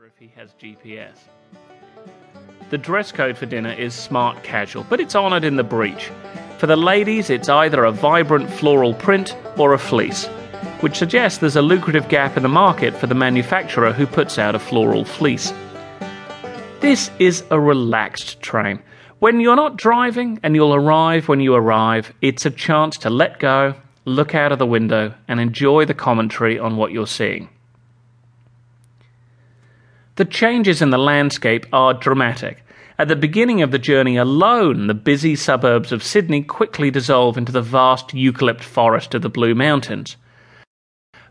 wonder if he has GPS. The dress code for dinner is smart casual, but it's honoured in the breach. For the ladies, it's either a vibrant floral print or a fleece, which suggests there's a lucrative gap in the market for the manufacturer who puts out a floral fleece. This is a relaxed train. When you're not driving and you'll arrive when you arrive, it's a chance to let go, look out of the window, and enjoy the commentary on what you're seeing. The changes in the landscape are dramatic. At the beginning of the journey alone, the busy suburbs of Sydney quickly dissolve into the vast eucalypt forest of the Blue Mountains.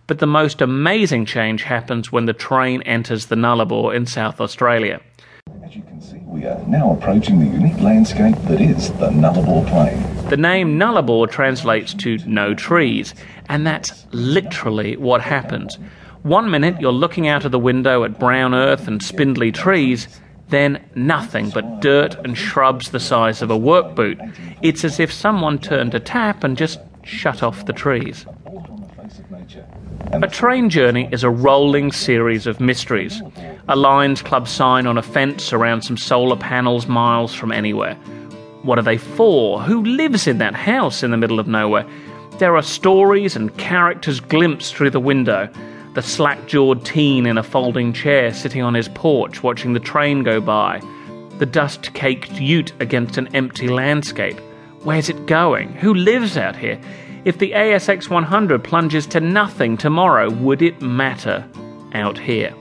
But the most amazing change happens when the train enters the Nullarbor in South Australia. As you can see, we are now approaching the unique landscape that is the Nullarbor Plain. The name Nullarbor translates to no trees, and that's literally what happens. One minute you're looking out of the window at brown earth and spindly trees, then nothing but dirt and shrubs the size of a work boot. It's as if someone turned a tap and just shut off the trees. A train journey is a rolling series of mysteries. A Lions Club sign on a fence around some solar panels miles from anywhere. What are they for? Who lives in that house in the middle of nowhere? There are stories and characters glimpsed through the window. The slack jawed teen in a folding chair sitting on his porch watching the train go by. The dust caked ute against an empty landscape. Where's it going? Who lives out here? If the ASX 100 plunges to nothing tomorrow, would it matter out here?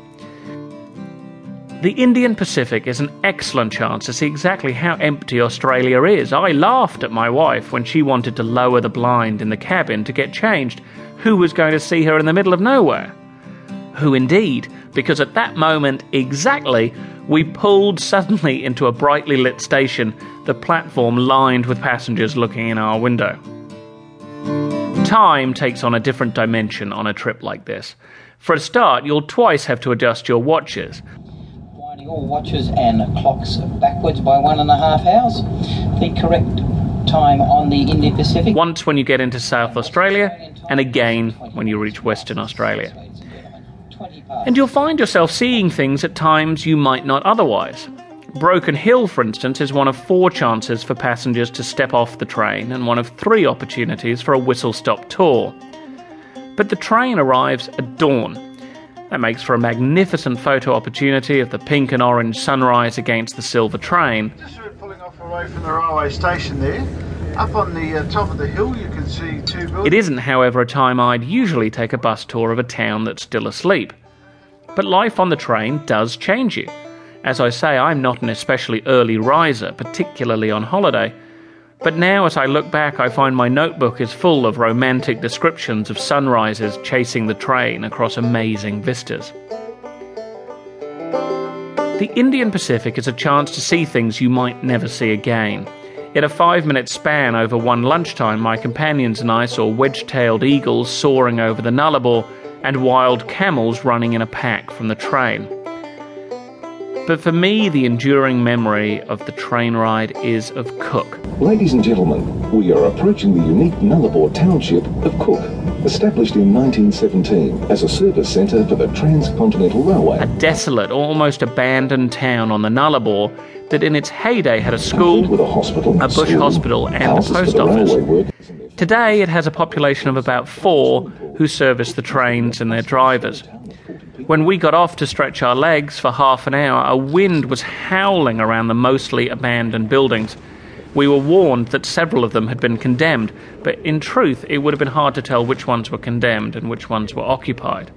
The Indian Pacific is an excellent chance to see exactly how empty Australia is. I laughed at my wife when she wanted to lower the blind in the cabin to get changed. Who was going to see her in the middle of nowhere? Who indeed? Because at that moment exactly, we pulled suddenly into a brightly lit station, the platform lined with passengers looking in our window. Time takes on a different dimension on a trip like this. For a start, you'll twice have to adjust your watches. Winding all watches and clocks backwards by one and a half hours. The correct time on the Indian Pacific. Once when you get into South Australia, and again when you reach Western Australia. And you'll find yourself seeing things at times you might not otherwise. Broken Hill, for instance, is one of four chances for passengers to step off the train and one of three opportunities for a whistle stop tour. But the train arrives at dawn. That makes for a magnificent photo opportunity of the pink and orange sunrise against the silver train. Just pulling off away from the railway station there. Up on the uh, top of the hill, you can see two buildings. It isn't, however, a time I'd usually take a bus tour of a town that's still asleep. But life on the train does change you. As I say, I'm not an especially early riser, particularly on holiday. But now, as I look back, I find my notebook is full of romantic descriptions of sunrises chasing the train across amazing vistas. The Indian Pacific is a chance to see things you might never see again. In a five minute span over one lunchtime, my companions and I saw wedge tailed eagles soaring over the Nullarbor and wild camels running in a pack from the train. But for me, the enduring memory of the train ride is of Cook. Ladies and gentlemen, we are approaching the unique Nullarbor township of Cook, established in 1917 as a service centre for the Transcontinental Railway. A desolate, almost abandoned town on the Nullarbor that in its heyday had a school, a hospital, a bush school, hospital, and a post office. railway workers and their Today, it has a population of about four who service the trains and their drivers. When we got off to stretch our legs for half an hour, a wind was howling around the mostly abandoned buildings. We were warned that several of them had been condemned, but in truth, it would have been hard to tell which ones were condemned and which ones were occupied.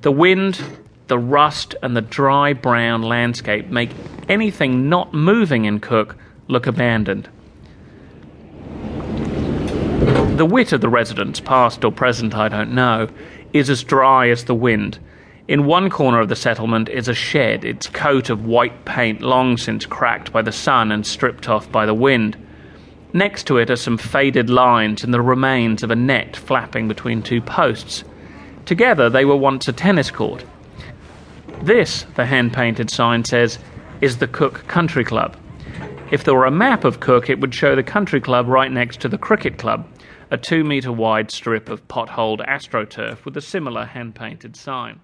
The wind, the rust, and the dry brown landscape make anything not moving in Cook look abandoned. The wit of the residents, past or present I don't know, is as dry as the wind. In one corner of the settlement is a shed, its coat of white paint long since cracked by the sun and stripped off by the wind. Next to it are some faded lines and the remains of a net flapping between two posts. Together they were once a tennis court. This, the hand painted sign says, is the Cook Country Club. If there were a map of Cook, it would show the country club right next to the cricket club, a two metre wide strip of potholed astroturf with a similar hand painted sign.